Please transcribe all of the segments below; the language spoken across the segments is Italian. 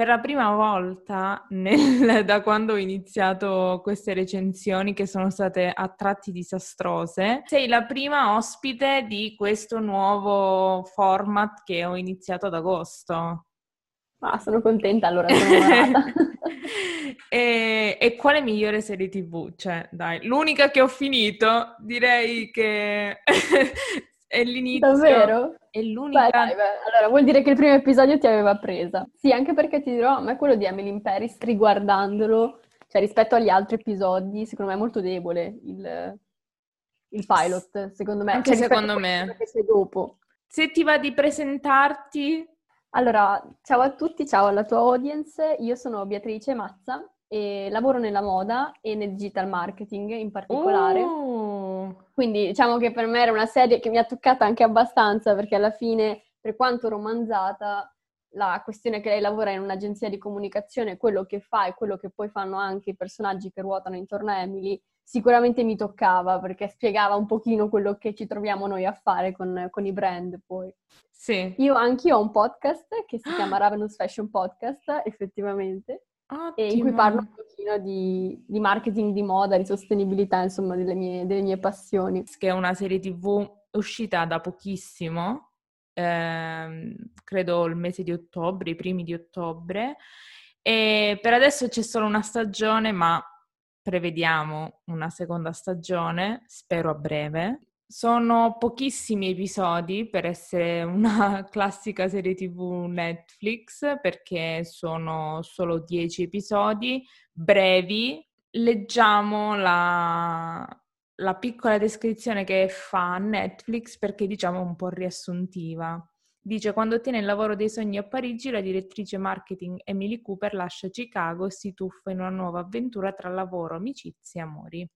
per la prima volta nel, da quando ho iniziato queste recensioni che sono state a tratti disastrose, sei la prima ospite di questo nuovo format che ho iniziato ad agosto. Ah, sono contenta allora, sono e, e quale migliore serie tv? Cioè, dai, l'unica che ho finito, direi che è l'inizio. Davvero? È l'unica. Beh, dai, beh. Allora, vuol dire che il primo episodio ti aveva presa. Sì, anche perché ti dirò, a me quello di Emily in Paris, riguardandolo, cioè rispetto agli altri episodi, secondo me è molto debole il, il pilot, secondo me. Anche cioè, secondo me. Che sei dopo. Se ti va di presentarti... Allora, ciao a tutti, ciao alla tua audience. Io sono Beatrice Mazza e lavoro nella moda e nel digital marketing in particolare. Oh. Quindi diciamo che per me era una serie che mi ha toccata anche abbastanza perché alla fine, per quanto romanzata, la questione che lei lavora in un'agenzia di comunicazione, quello che fa e quello che poi fanno anche i personaggi che ruotano intorno a Emily, sicuramente mi toccava perché spiegava un pochino quello che ci troviamo noi a fare con, con i brand poi. Sì. Io anche ho un podcast che si chiama Ravenous Fashion Podcast, effettivamente, Ottimo. in cui parlo un pochino di, di, marketing di moda, di sostenibilità, insomma, delle mie, delle mie passioni. Che è una serie tv uscita da pochissimo, ehm, credo il mese di ottobre, i primi di ottobre, e per adesso c'è solo una stagione, ma prevediamo una seconda stagione, spero a breve. Sono pochissimi episodi per essere una classica serie TV Netflix perché sono solo 10 episodi brevi. Leggiamo la, la piccola descrizione che fa Netflix perché diciamo un po' riassuntiva. Dice quando ottiene il lavoro dei sogni a Parigi, la direttrice marketing Emily Cooper lascia Chicago e si tuffa in una nuova avventura tra lavoro, amicizie e amori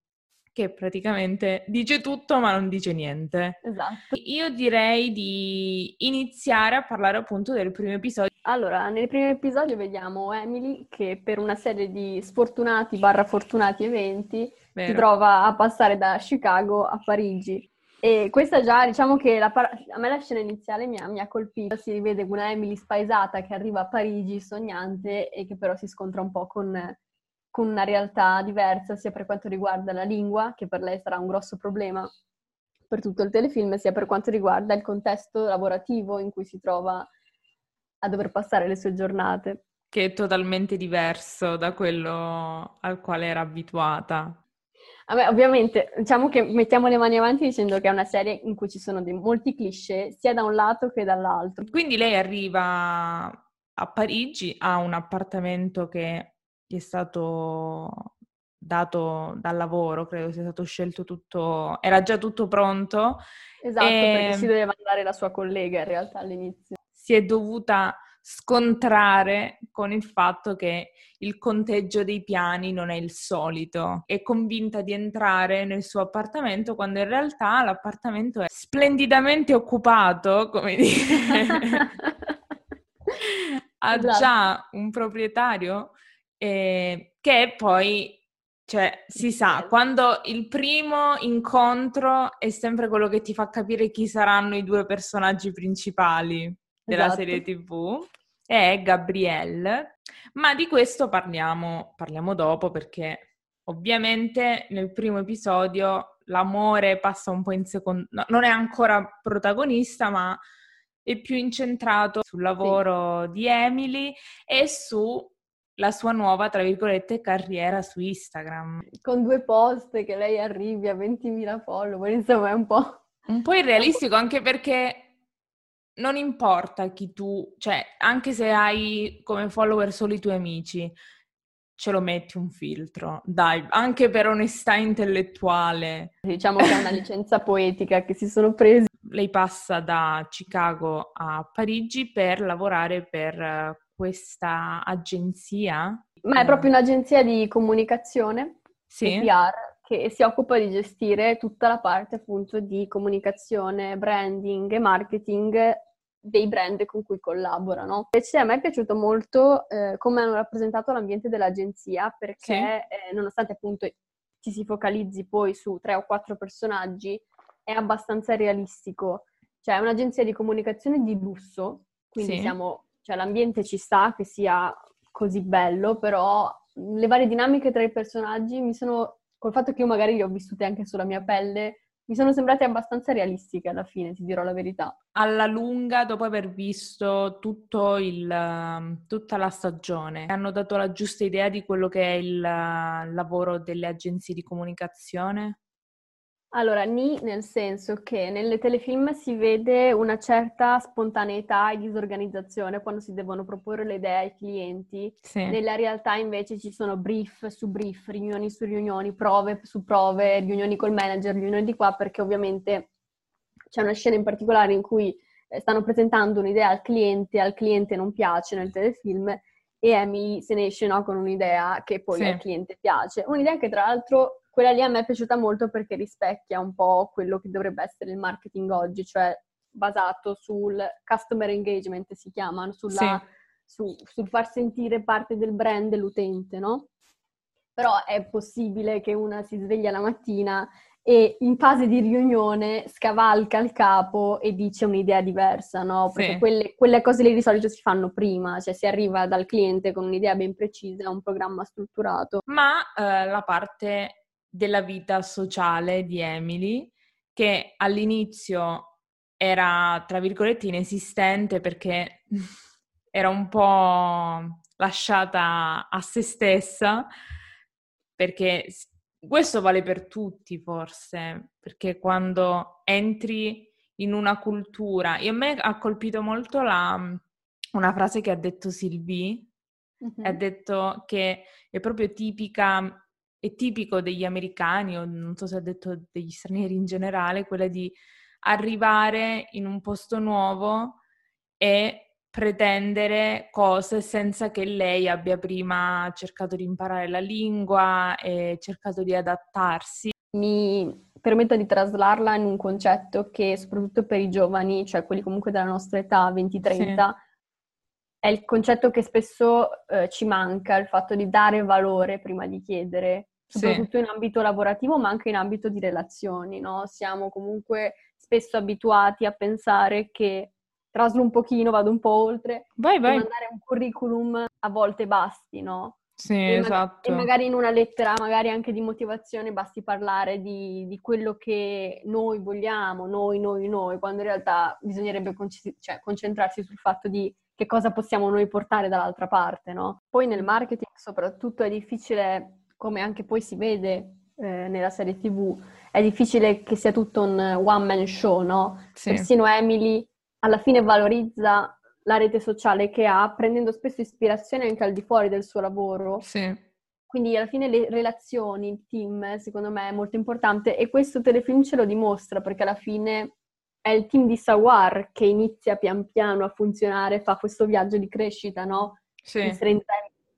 che praticamente dice tutto ma non dice niente. Esatto. Io direi di iniziare a parlare appunto del primo episodio. Allora, nel primo episodio vediamo Emily che per una serie di sfortunati barra fortunati eventi Vero. si trova a passare da Chicago a Parigi. E questa già, diciamo che par- a me la scena iniziale mi ha, mi ha, colpito. Si rivede una Emily spaesata che arriva a Parigi sognante e che però si scontra un po' con con una realtà diversa sia per quanto riguarda la lingua, che per lei sarà un grosso problema per tutto il telefilm, sia per quanto riguarda il contesto lavorativo in cui si trova a dover passare le sue giornate. Che è totalmente diverso da quello al quale era abituata. Vabbè, ovviamente, diciamo che mettiamo le mani avanti dicendo che è una serie in cui ci sono dei, molti cliché, sia da un lato che dall'altro. Quindi lei arriva a Parigi, ha un appartamento che è stato dato dal lavoro, credo sia stato scelto tutto, era già tutto pronto. Esatto, e... perché si doveva andare la sua collega in realtà all'inizio. Si è dovuta scontrare con il fatto che il conteggio dei piani non è il solito. È convinta di entrare nel suo appartamento quando in realtà l'appartamento è splendidamente occupato, come dire. ha esatto. già un proprietario eh, che poi, cioè, si sa, quando il primo incontro è sempre quello che ti fa capire chi saranno i due personaggi principali della esatto. serie TV, è Gabrielle, ma di questo parliamo, parliamo dopo perché ovviamente nel primo episodio l'amore passa un po' in secondo, no, non è ancora protagonista, ma è più incentrato sul lavoro sì. di Emily e su la sua nuova, tra virgolette, carriera su Instagram. Con due post che lei arrivi a 20.000 follower, insomma è un po'... Un po' irrealistico anche perché non importa chi tu, cioè anche se hai come follower solo i tuoi amici, ce lo metti un filtro, dai, anche per onestà intellettuale. Diciamo che è una licenza poetica che si sono presi. Lei passa da Chicago a Parigi per lavorare per questa agenzia? Ma è proprio un'agenzia di comunicazione sì. PR che si occupa di gestire tutta la parte appunto di comunicazione, branding e marketing dei brand con cui collaborano. Invece a me è piaciuto molto eh, come hanno rappresentato l'ambiente dell'agenzia perché sì. eh, nonostante appunto ci si focalizzi poi su tre o quattro personaggi è abbastanza realistico. Cioè è un'agenzia di comunicazione di lusso, quindi sì. siamo cioè l'ambiente ci sta che sia così bello, però le varie dinamiche tra i personaggi mi sono, col fatto che io magari le ho vissute anche sulla mia pelle, mi sono sembrate abbastanza realistiche alla fine, ti dirò la verità. Alla lunga, dopo aver visto il, tutta la stagione, hanno dato la giusta idea di quello che è il lavoro delle agenzie di comunicazione? Allora, ni nel senso che nelle telefilm si vede una certa spontaneità e disorganizzazione quando si devono proporre le idee ai clienti. Sì. Nella realtà invece ci sono brief su brief, riunioni su riunioni, prove su prove, riunioni col manager, riunioni di qua, perché ovviamente c'è una scena in particolare in cui eh, stanno presentando un'idea al cliente, al cliente non piace nel telefilm e Emily se ne esce no, con un'idea che poi sì. al cliente piace. Un'idea che tra l'altro quella lì a me è piaciuta molto perché rispecchia un po' quello che dovrebbe essere il marketing oggi, cioè basato sul customer engagement, si chiama, sulla, sì. su, sul far sentire parte del brand l'utente, no? Però è possibile che una si sveglia la mattina e in fase di riunione scavalca il capo e dice un'idea diversa, no? Perché sì. quelle, quelle, cose lì di solito si fanno prima, cioè si arriva dal cliente con un'idea ben precisa, un programma strutturato. Ma eh, la parte della vita sociale di Emily, che all'inizio era, tra virgolette, inesistente perché era un po' lasciata a se stessa, perché questo vale per tutti forse, perché quando entri in una cultura, e a me ha colpito molto la, una frase che ha detto Sylvie, mm-hmm. ha detto che è proprio tipica è tipico degli americani, o non so se ha detto degli stranieri in generale, quella di arrivare in un posto nuovo e pretendere cose senza che lei abbia prima cercato di imparare la lingua e cercato di adattarsi. Mi permetto di traslarla in un concetto che soprattutto per i giovani, cioè quelli comunque della nostra età, 20-30, sì. è il concetto che spesso eh, ci manca, il fatto di dare valore prima di chiedere soprattutto sì. in ambito lavorativo, ma anche in ambito di relazioni, no? Siamo comunque spesso abituati a pensare che traslo un pochino, vado un po' oltre, vai, vai. mandare un curriculum a volte basti, no? Sì, e esatto. Ma- e magari in una lettera, magari anche di motivazione, basti parlare di, di, quello che noi vogliamo, noi, noi, noi, quando in realtà bisognerebbe con- cioè, concentrarsi sul fatto di che cosa possiamo noi portare dall'altra parte, no? Poi nel marketing soprattutto è difficile come anche poi si vede eh, nella serie TV, è difficile che sia tutto un one man show, no? Sì. Persino Emily alla fine valorizza la rete sociale che ha, prendendo spesso ispirazione anche al di fuori del suo lavoro. Sì. Quindi alla fine le relazioni, il team, secondo me è molto importante e questo telefilm ce lo dimostra perché alla fine è il team di Sawar che inizia pian piano a funzionare, fa questo viaggio di crescita, no? Sì. In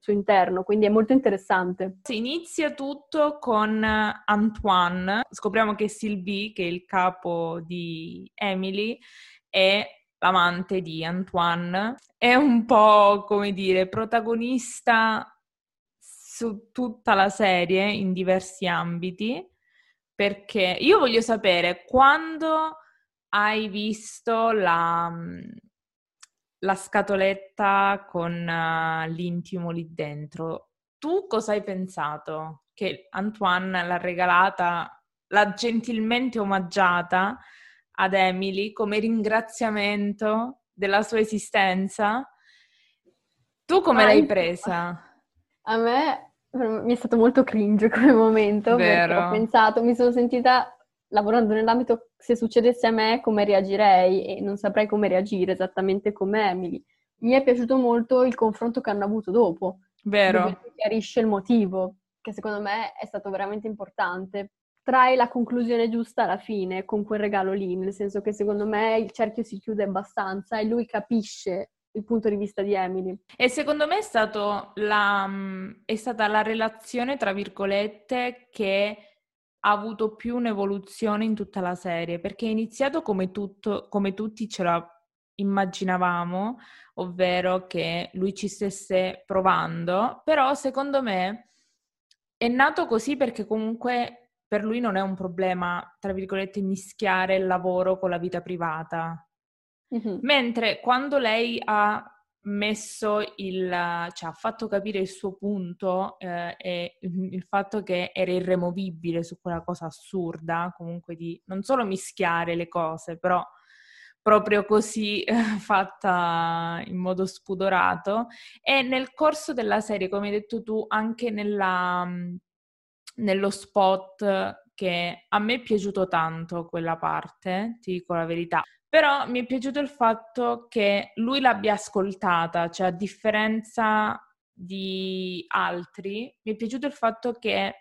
suo interno, quindi è molto interessante. Si inizia tutto con Antoine, scopriamo che Sylvie, che è il capo di Emily, è l'amante di Antoine, è un po', come dire, protagonista su tutta la serie in diversi ambiti, perché io voglio sapere quando hai visto la, la scatoletta con uh, l'intimo lì dentro. Tu cosa hai pensato? Che Antoine l'ha regalata, l'ha gentilmente omaggiata ad Emily come ringraziamento della sua esistenza. Tu come ah, l'hai presa? A me mi è stato molto cringe come momento Vero. perché ho pensato, mi sono sentita lavorando nell'ambito, se succedesse a me, come reagirei e non saprei come reagire esattamente come Emily. Mi è piaciuto molto il confronto che hanno avuto dopo. Vero. Chiarisce il motivo, che secondo me è stato veramente importante. Trae la conclusione giusta alla fine con quel regalo lì, nel senso che secondo me il cerchio si chiude abbastanza e lui capisce il punto di vista di Emily. E secondo me è, la, è stata la relazione, tra virgolette, che ha avuto più un'evoluzione in tutta la serie, perché è iniziato come, tutto, come tutti ce la immaginavamo, ovvero che lui ci stesse provando, però secondo me è nato così perché comunque per lui non è un problema, tra virgolette, mischiare il lavoro con la vita privata. Mm-hmm. Mentre quando lei ha messo il, cioè ha fatto capire il suo punto eh, e il fatto che era irremovibile su quella cosa assurda, comunque di non solo mischiare le cose, però proprio così fatta in modo spudorato. E nel corso della serie, come hai detto tu, anche nella, nello spot che a me è piaciuto tanto quella parte, ti dico la verità. Però mi è piaciuto il fatto che lui l'abbia ascoltata, cioè a differenza di altri, mi è piaciuto il fatto che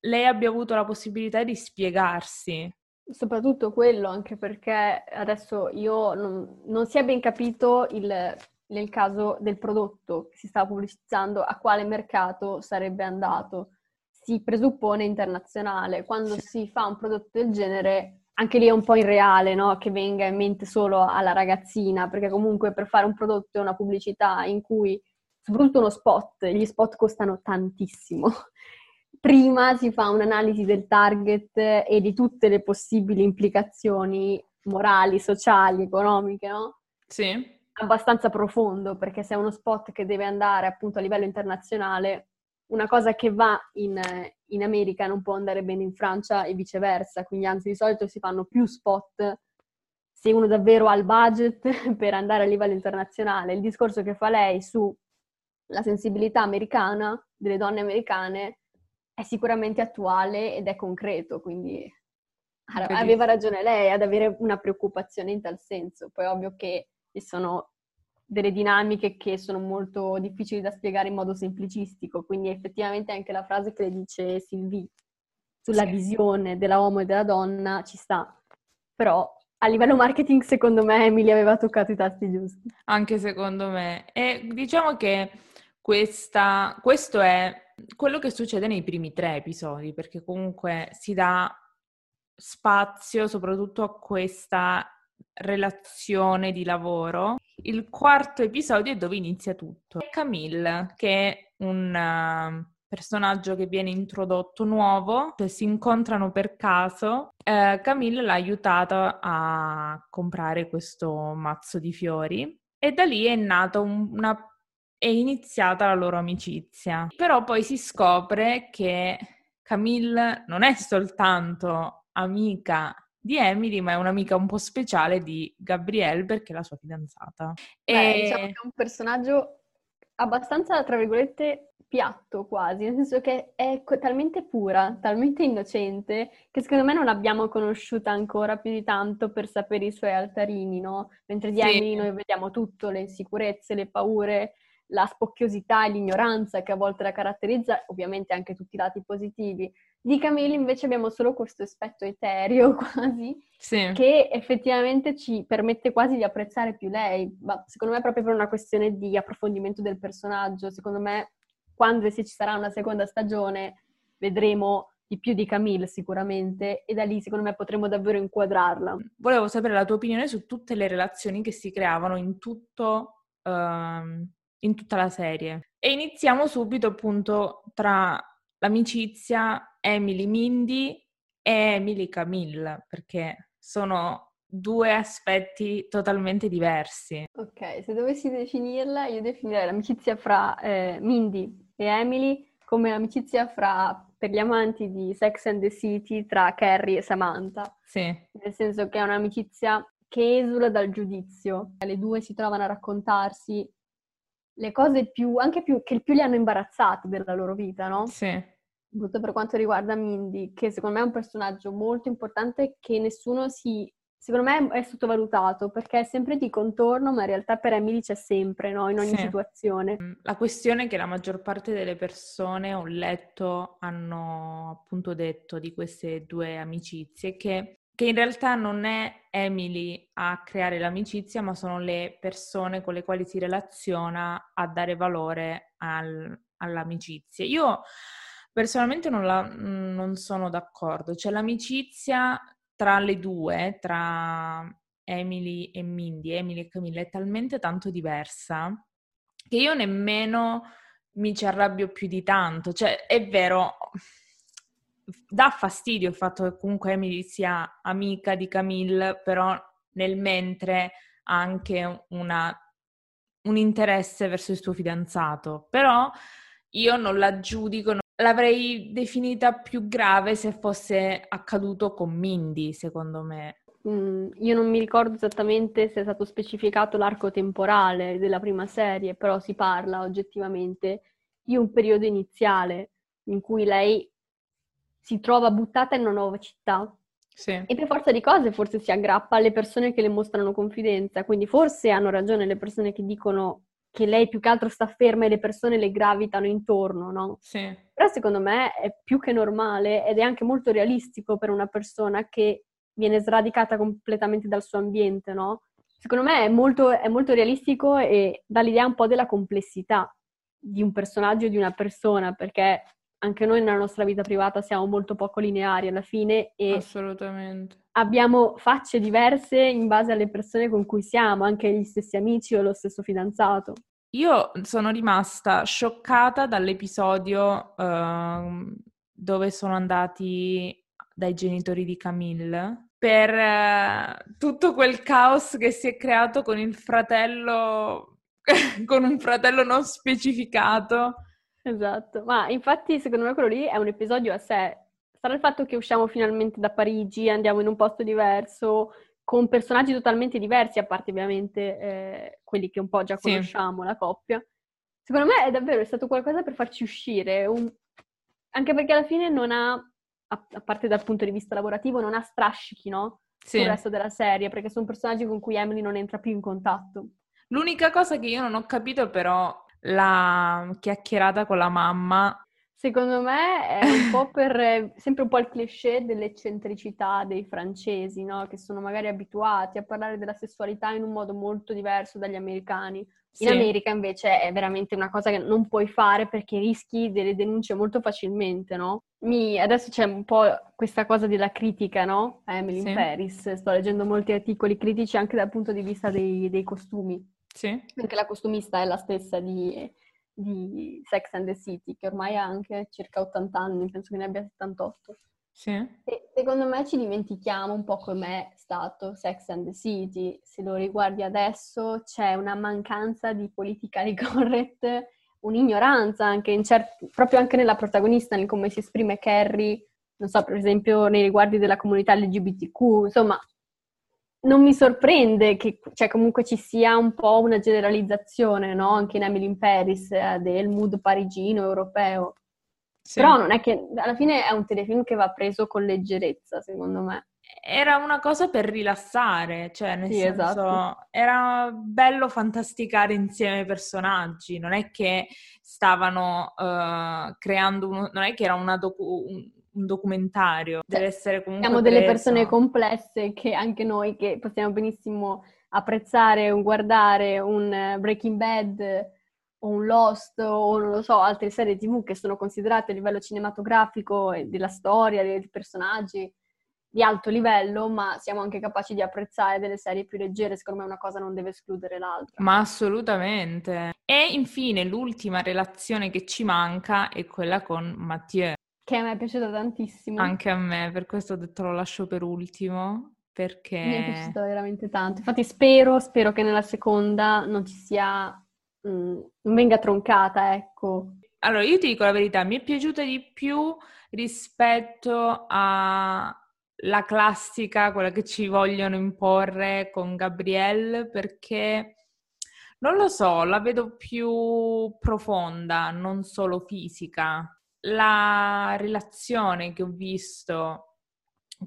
lei abbia avuto la possibilità di spiegarsi. Soprattutto quello, anche perché adesso io non, non si è ben capito il, nel caso del prodotto che si stava pubblicizzando a quale mercato sarebbe andato. Si presuppone internazionale. Quando si fa un prodotto del genere anche lì è un po' irreale, no? Che venga in mente solo alla ragazzina, perché comunque per fare un prodotto e una pubblicità in cui, soprattutto uno spot, gli spot costano tantissimo. Prima si fa un'analisi del target e di tutte le possibili implicazioni morali, sociali, economiche, no? Sì. Abbastanza profondo, perché se è uno spot che deve andare appunto a livello internazionale, una cosa che va in, in, America non può andare bene in Francia e viceversa, quindi anzi di solito si fanno più spot se uno davvero ha il budget per andare a livello internazionale. Il discorso che fa lei sulla sensibilità americana, delle donne americane, è sicuramente attuale ed è concreto, quindi aveva ragione lei ad avere una preoccupazione in tal senso. Poi è ovvio che ci sono delle dinamiche che sono molto difficili da spiegare in modo semplicistico, quindi effettivamente anche la frase che le dice Sylvie sulla sì. visione della uomo e della donna ci sta, però a livello marketing secondo me Emily aveva toccato i tasti giusti. Anche secondo me. E diciamo che questa, questo è quello che succede nei primi tre episodi, perché comunque si dà spazio soprattutto a questa relazione di lavoro. Il quarto episodio è dove inizia tutto. Camille, che è un uh, personaggio che viene introdotto nuovo, cioè si incontrano per caso. Uh, Camille l'ha aiutata a comprare questo mazzo di fiori e da lì è nata un, una è iniziata la loro amicizia. Però poi si scopre che Camille non è soltanto amica di Emily, ma è un'amica un po' speciale di Gabrielle perché è la sua fidanzata. Beh, e... diciamo che è un personaggio abbastanza, tra virgolette, piatto quasi, nel senso che è talmente pura, talmente innocente, che secondo me non l'abbiamo conosciuta ancora più di tanto per sapere i suoi altarini, no? Mentre di sì. Emily noi vediamo tutto, le insicurezze, le paure, la spocchiosità e l'ignoranza che a volte la caratterizza, ovviamente anche tutti i lati positivi. Di Camille invece abbiamo solo questo aspetto etereo quasi, sì. che effettivamente ci permette quasi di apprezzare più lei, ma secondo me proprio per una questione di approfondimento del personaggio. Secondo me quando ci sarà una seconda stagione vedremo di più di Camille sicuramente e da lì secondo me potremo davvero inquadrarla. Volevo sapere la tua opinione su tutte le relazioni che si creavano in tutto... Uh, in tutta la serie. E iniziamo subito appunto tra l'amicizia Emily Mindy e Emily Camille, perché sono due aspetti totalmente diversi. Ok, se dovessi definirla, io definirei l'amicizia fra eh, Mindy e Emily come l'amicizia fra, per gli amanti di Sex and the City, tra Carrie e Samantha. Sì. Nel senso che è un'amicizia che esula dal giudizio. Le due si trovano a raccontarsi le cose più, anche più, che più li hanno imbarazzati della loro vita, no? Sì. Tutto per quanto riguarda Mindy, che secondo me è un personaggio molto importante che nessuno si... Secondo me è sottovalutato perché è sempre di contorno, ma in realtà per Emily c'è sempre, no? In ogni sì. situazione. Mm, la questione che la maggior parte delle persone, ho letto, hanno appunto detto di queste due amicizie che che in realtà non è Emily a creare l'amicizia, ma sono le persone con le quali si relaziona a dare valore al, all'amicizia. Io personalmente non, la, non sono d'accordo, cioè l'amicizia tra le due, tra Emily e Mindy, Emily e Camilla, è talmente tanto diversa che io nemmeno mi ci arrabbio più di tanto. Cioè, è vero, dà fastidio il fatto che comunque Emily sia amica di Camille, però nel mentre ha anche una un interesse verso il suo fidanzato, però io non la giudico, l'avrei definita più grave se fosse accaduto con Mindy, secondo me. Mm, io non mi ricordo esattamente se è stato specificato l'arco temporale della prima serie, però si parla oggettivamente di un periodo iniziale in cui lei si trova buttata in una nuova città sì. e per forza di cose forse si aggrappa alle persone che le mostrano confidenza, quindi forse hanno ragione le persone che dicono che lei più che altro sta ferma e le persone le gravitano intorno, no? Sì. Però secondo me è più che normale ed è anche molto realistico per una persona che viene sradicata completamente dal suo ambiente, no? Secondo me è molto, è molto realistico e dà l'idea un po' della complessità di un personaggio, di una persona, perché anche noi nella nostra vita privata siamo molto poco lineari alla fine e Assolutamente. abbiamo facce diverse in base alle persone con cui siamo, anche gli stessi amici o lo stesso fidanzato. Io sono rimasta scioccata dall'episodio uh, dove sono andati dai genitori di Camille per uh, tutto quel caos che si è creato con il fratello, con un fratello non specificato Esatto, ma infatti secondo me quello lì è un episodio a sé. Sarà il fatto che usciamo finalmente da Parigi, andiamo in un posto diverso, con personaggi totalmente diversi, a parte ovviamente eh, quelli che un po' già conosciamo, sì. la coppia. Secondo me è davvero è stato qualcosa per farci uscire, un... anche perché alla fine non ha, a parte dal punto di vista lavorativo, non ha strascichi, no? Sì. Sul resto della serie, perché sono personaggi con cui Emily non entra più in contatto. L'unica cosa che io non ho capito però la chiacchierata con la mamma. Secondo me è un po' per sempre un po' il cliché dell'eccentricità dei francesi, no? Che sono magari abituati a parlare della sessualità in un modo molto diverso dagli americani. In America invece è veramente una cosa che non puoi fare perché rischi delle denunce molto facilmente, no? Mi, adesso c'è un po' questa cosa della critica, no? A Emily sì. Paris. Sto leggendo molti articoli critici anche dal punto di vista dei, dei costumi. Sì. Anche la costumista è la stessa di, di, Sex and the City, che ormai ha anche circa 80 anni, penso che ne abbia 78. Sì. E secondo me ci dimentichiamo un po' com'è stato Sex and the City. Se lo riguardi adesso c'è una mancanza di politically correct, un'ignoranza anche certi, proprio anche nella protagonista, nel come si esprime Carrie, non so, per esempio nei riguardi della comunità LGBTQ, insomma, non mi sorprende che cioè, comunque ci sia un po' una generalizzazione, no? Anche in Emily in Paris, eh, del mood parigino, europeo. Sì. Però non è che alla fine è un telefilm che va preso con leggerezza, secondo me. Era una cosa per rilassare, cioè nel sì, senso esatto. era bello fantasticare insieme i personaggi, non è che stavano uh, creando, uno, non è che era una docu- un, un documentario, cioè, deve essere comunque Siamo delle persone complesse che anche noi che possiamo benissimo apprezzare un guardare un eh, Breaking Bad o un Lost o non lo so, altre serie TV che sono considerate a livello cinematografico della storia, dei personaggi di alto livello, ma siamo anche capaci di apprezzare delle serie più leggere, secondo me una cosa non deve escludere l'altra. Ma assolutamente. E infine l'ultima relazione che ci manca è quella con Mathieu. Che a me è piaciuta tantissimo. Anche a me, per questo ho detto lo lascio per ultimo, perché... Mi è piaciuta veramente tanto. Infatti spero, spero che nella seconda non ci sia... Mh, mm, non venga troncata, ecco. Allora, io ti dico la verità, mi è piaciuta di più rispetto alla classica, quella che ci vogliono imporre con Gabrielle, perché... Non lo so, la vedo più profonda, non solo fisica la relazione che ho visto,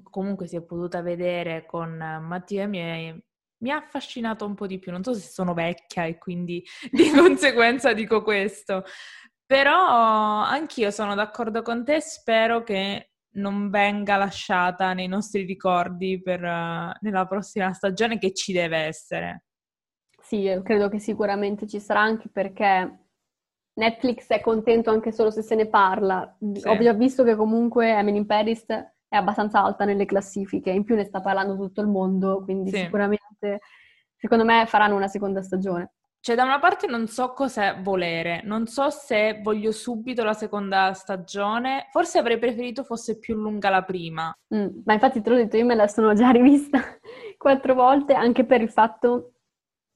comunque si è potuta vedere con Mattia, mi, è, mi ha affascinato un po' di più. Non so se sono vecchia e quindi di conseguenza dico questo, però anch'io sono d'accordo con te, spero che non venga lasciata nei nostri ricordi per, uh, nella prossima stagione che ci deve essere. Sì, credo che sicuramente ci sarà anche perché Netflix è contento anche solo se se ne parla. Sì. Ho già visto che comunque Emily in Paris è abbastanza alta nelle classifiche, in più ne sta parlando tutto il mondo, quindi sì. sicuramente, secondo me, faranno una seconda stagione. Cioè, da una parte non so cos'è volere, non so se voglio subito la seconda stagione, forse avrei preferito fosse più lunga la prima. Mm, ma infatti te l'ho detto, io me la sono già rivista quattro volte, anche per il fatto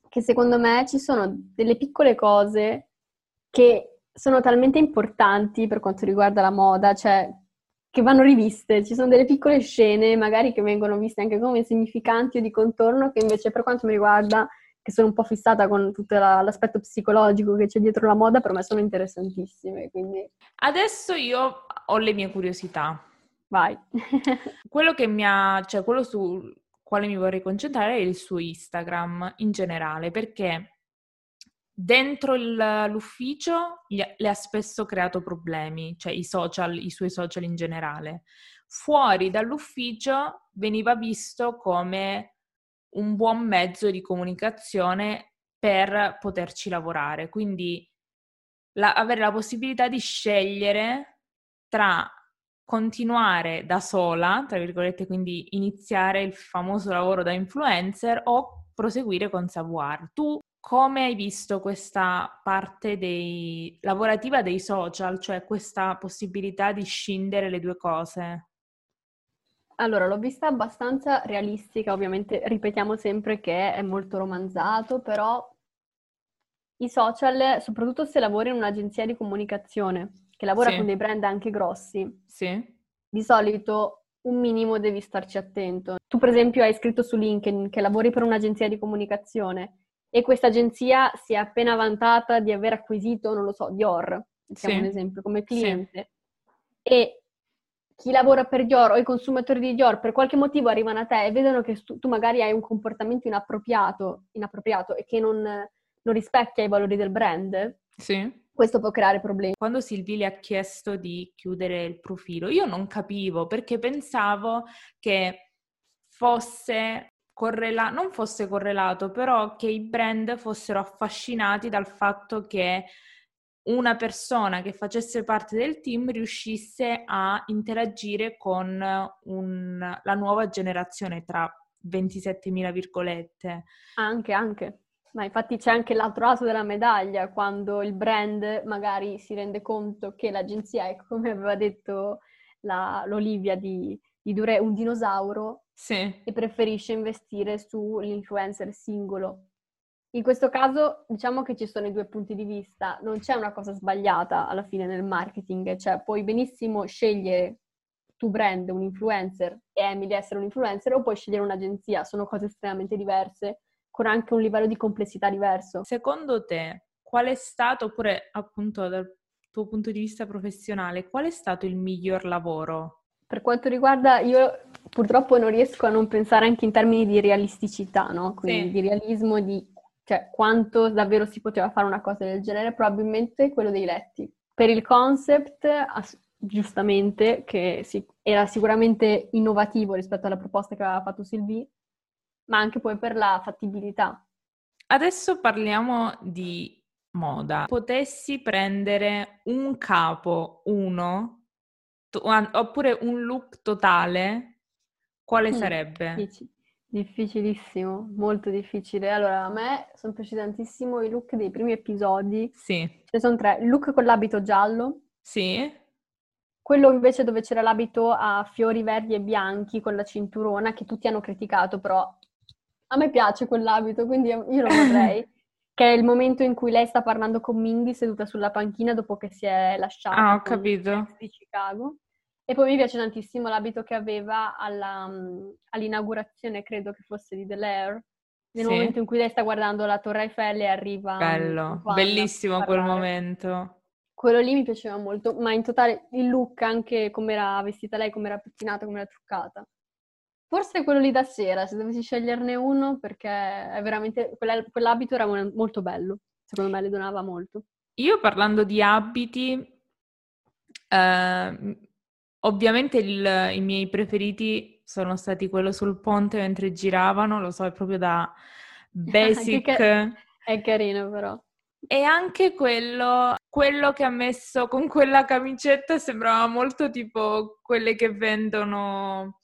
che secondo me ci sono delle piccole cose che sono talmente importanti per quanto riguarda la moda, cioè che vanno riviste. Ci sono delle piccole scene, magari che vengono viste anche come significanti o di contorno, che invece per quanto mi riguarda, che sono un po' fissata con tutto la, l'aspetto psicologico che c'è dietro la moda, per me sono interessantissime. Quindi... Adesso io ho le mie curiosità. Vai. quello che mi ha, cioè quello su quale mi vorrei concentrare è il suo Instagram in generale, perché dentro il, l'ufficio gli, le ha spesso creato problemi, cioè i social, i suoi social in generale. Fuori dall'ufficio veniva visto come un buon mezzo di comunicazione per poterci lavorare, quindi la, avere la possibilità di scegliere tra continuare da sola, tra virgolette, quindi iniziare il famoso lavoro da influencer o proseguire con Savoir. Tu come hai visto questa parte dei, lavorativa dei social, cioè questa possibilità di scindere le due cose? Allora, l'ho vista abbastanza realistica, ovviamente ripetiamo sempre che è molto romanzato, però i social, soprattutto se lavori in un'agenzia di comunicazione, che lavora sì. con dei brand anche grossi, sì. di solito un minimo devi starci attento. Tu, per esempio, hai scritto su LinkedIn che lavori per un'agenzia di comunicazione e questa agenzia si è appena vantata di aver acquisito, non lo so, Dior, diciamo sì. un esempio, come cliente. Sì. E chi lavora per Dior o i consumatori di Dior per qualche motivo arrivano a te e vedono che tu, tu magari hai un comportamento inappropriato, inappropriato e che non, non rispecchia i valori del brand. Sì questo può creare problemi. Quando Silvi le ha chiesto di chiudere il profilo, io non capivo perché pensavo che fosse correlato, non fosse correlato, però che i brand fossero affascinati dal fatto che una persona che facesse parte del team riuscisse a interagire con un, la nuova generazione tra 27.000 virgolette. Anche, anche. Ma infatti c'è anche l'altro lato della medaglia, quando il brand magari si rende conto che l'agenzia è, come aveva detto la, l'Olivia, di, di Dure un dinosauro sì. e preferisce investire sull'influencer singolo. In questo caso diciamo che ci sono i due punti di vista, non c'è una cosa sbagliata alla fine nel marketing, cioè puoi benissimo scegliere tu brand un influencer e Emily essere un influencer o puoi scegliere un'agenzia, sono cose estremamente diverse con anche un livello di complessità diverso. Secondo te, qual è stato, oppure appunto dal tuo punto di vista professionale, qual è stato il miglior lavoro? Per quanto riguarda, io purtroppo non riesco a non pensare anche in termini di realisticità, no? Quindi sì. di realismo, di cioè, quanto davvero si poteva fare una cosa del genere, probabilmente quello dei letti. Per il concept, giustamente, che sì, era sicuramente innovativo rispetto alla proposta che aveva fatto Sylvie, ma anche poi per la fattibilità. Adesso parliamo di moda. Potessi prendere un capo, uno, to- oppure un look totale, quale sarebbe? Difficilissimo, molto difficile. Allora, a me sono piaciuti tantissimo i look dei primi episodi. Sì. Ce ne sono tre. Il look con l'abito giallo. Sì. Quello invece dove c'era l'abito a fiori verdi e bianchi con la cinturona, che tutti hanno criticato, però a me piace quell'abito, quindi io lo vorrei. che è il momento in cui lei sta parlando con Mindy seduta sulla panchina dopo che si è lasciata ah, ho capito. di Chicago. E poi mi piace tantissimo l'abito che aveva alla, all'inaugurazione, credo che fosse di The Lair, nel sì. momento in cui lei sta guardando la Torre Eiffel e arriva... Bello, bellissimo quel momento. Quello lì mi piaceva molto, ma in totale il look, anche come era vestita lei, come era pettinata, come era truccata. Forse quello lì da sera, se dovessi sceglierne uno, perché è veramente, quell'abito era molto bello, secondo me le donava molto. Io parlando di abiti, eh, ovviamente il, i miei preferiti sono stati quello sul ponte mentre giravano, lo so, è proprio da basic. è carino però. E anche quello, quello che ha messo con quella camicetta sembrava molto tipo quelle che vendono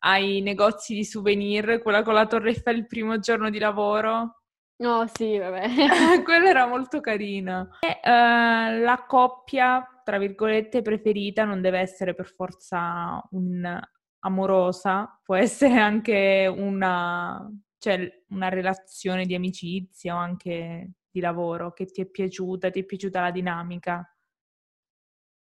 ai negozi di souvenir, quella con la Torre Eiffel il primo giorno di lavoro. Oh sì, vabbè. quella era molto carina. E, uh, la coppia, tra virgolette, preferita non deve essere per forza un amorosa, può essere anche una c'è una relazione di amicizia o anche di lavoro che ti è piaciuta, ti è piaciuta la dinamica?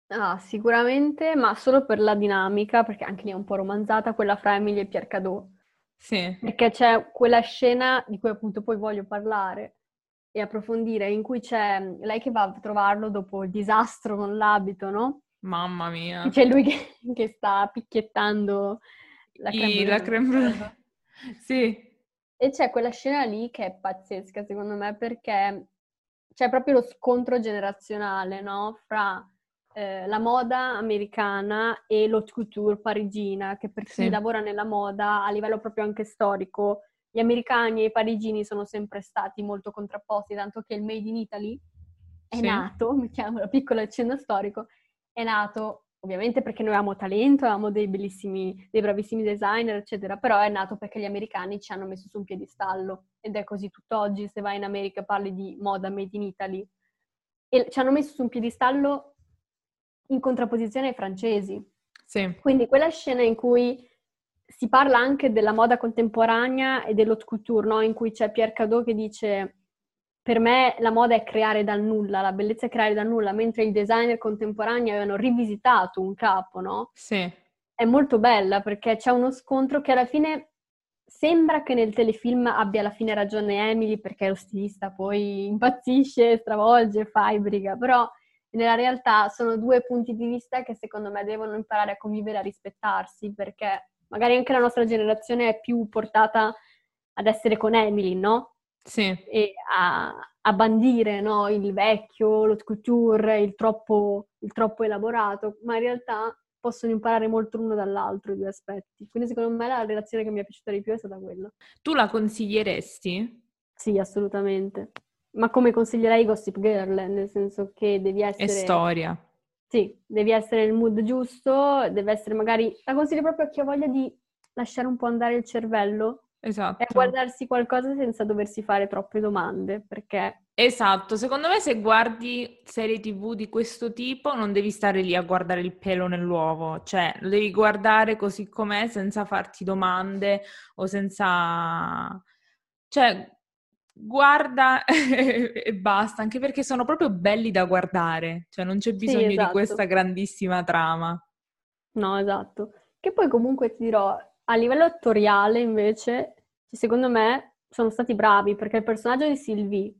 Ah, sicuramente, ma solo per la dinamica, perché anche lì è un po' romanzata, quella fra Emily e Pierre Cadot. Sì. Perché c'è quella scena di cui appunto poi voglio parlare e approfondire, in cui c'è lei che va a trovarlo dopo il disastro con l'abito, no? Mamma mia. C'è lui che, che sta picchiettando la creme la creme brulee. Sì. E c'è quella scena lì che è pazzesca, secondo me, perché c'è proprio lo scontro generazionale, no? Fra eh, la moda americana e l'haute couture parigina, che per chi sì. lavora nella moda a livello proprio anche storico, gli americani e i parigini sono sempre stati molto contrapposti, tanto che il Made in Italy è sì. nato, mettiamo la piccola accenno storico, è nato ovviamente perché noi avevamo talento, avevamo dei bellissimi, dei bravissimi designer, eccetera, però è nato perché gli americani ci hanno messo su un piedistallo ed è così tutt'oggi, se vai in America parli di moda made in Italy. E ci hanno messo su un piedistallo in contrapposizione ai francesi. Sì. Quindi quella scena in cui si parla anche della moda contemporanea e dell'haute couture, no? in cui c'è Pierre Cadot che dice per me la moda è creare dal nulla, la bellezza è creare dal nulla, mentre i designer contemporanei avevano rivisitato un capo, no? Sì. È molto bella perché c'è uno scontro che alla fine sembra che nel telefilm abbia alla fine ragione Emily perché lo stilista poi impazzisce, stravolge, fa ibriga, però nella realtà sono due punti di vista che secondo me devono imparare a convivere, a rispettarsi, perché magari anche la nostra generazione è più portata ad essere con Emily, no? Sì. E a, a bandire no? il vecchio, lo couture, il troppo, il troppo elaborato, ma in realtà possono imparare molto l'uno dall'altro i due aspetti. Quindi secondo me la relazione che mi è piaciuta di più è stata quella. Tu la consiglieresti? Sì, assolutamente. Ma come consiglierei Gossip Girl, nel senso che devi essere... È storia. Sì, devi essere nel mood giusto, deve essere magari... La consiglio proprio a chi ha voglia di lasciare un po' andare il cervello Esatto. E guardarsi qualcosa senza doversi fare troppe domande, perché... Esatto, secondo me se guardi serie tv di questo tipo non devi stare lì a guardare il pelo nell'uovo, cioè lo devi guardare così com'è senza farti domande o senza... cioè guarda e basta, anche perché sono proprio belli da guardare, cioè non c'è bisogno sì, esatto. di questa grandissima trama. No, esatto. Che poi comunque ti dirò, a livello attoriale, invece, secondo me sono stati bravi perché il personaggio di Sylvie,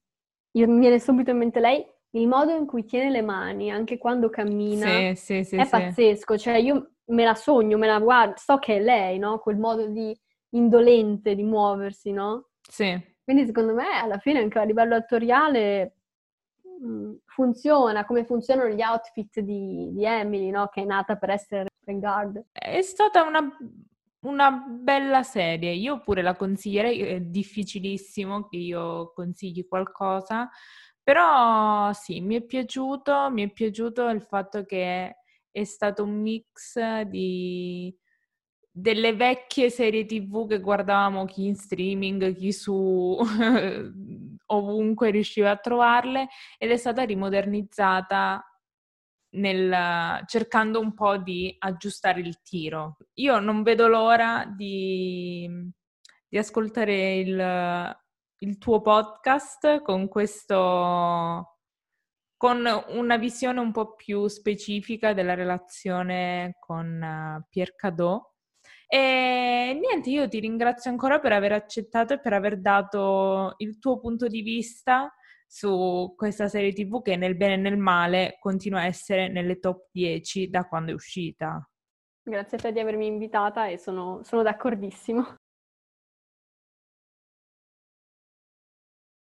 mi viene subito in mente lei, il modo in cui tiene le mani, anche quando cammina, sì, sì, sì, è pazzesco. Cioè, io me la sogno, me la guardo, so che è lei, no? Quel modo di indolente di muoversi, no? Sì. Quindi secondo me alla fine anche a livello attoriale mm, funziona come funzionano gli outfit di, di Emily, no? Che è nata per essere Vanguard. È stata una una bella serie, io pure la consiglierei, è difficilissimo che io consigli qualcosa, però sì, mi è piaciuto, mi è piaciuto il fatto che è stato un mix di delle vecchie serie tv che guardavamo chi in streaming, chi su ovunque riusciva a trovarle ed è stata rimodernizzata nel, cercando un po' di aggiustare il tiro. Io non vedo l'ora di, di ascoltare il, il tuo podcast con questo con una visione un po' più specifica della relazione con uh, Pierre Cadot. E niente, io ti ringrazio ancora per aver accettato e per aver dato il tuo punto di vista su questa serie TV che nel bene e nel male continua a essere nelle top 10 da quando è uscita. Grazie a te di avermi invitata e sono, sono d'accordissimo.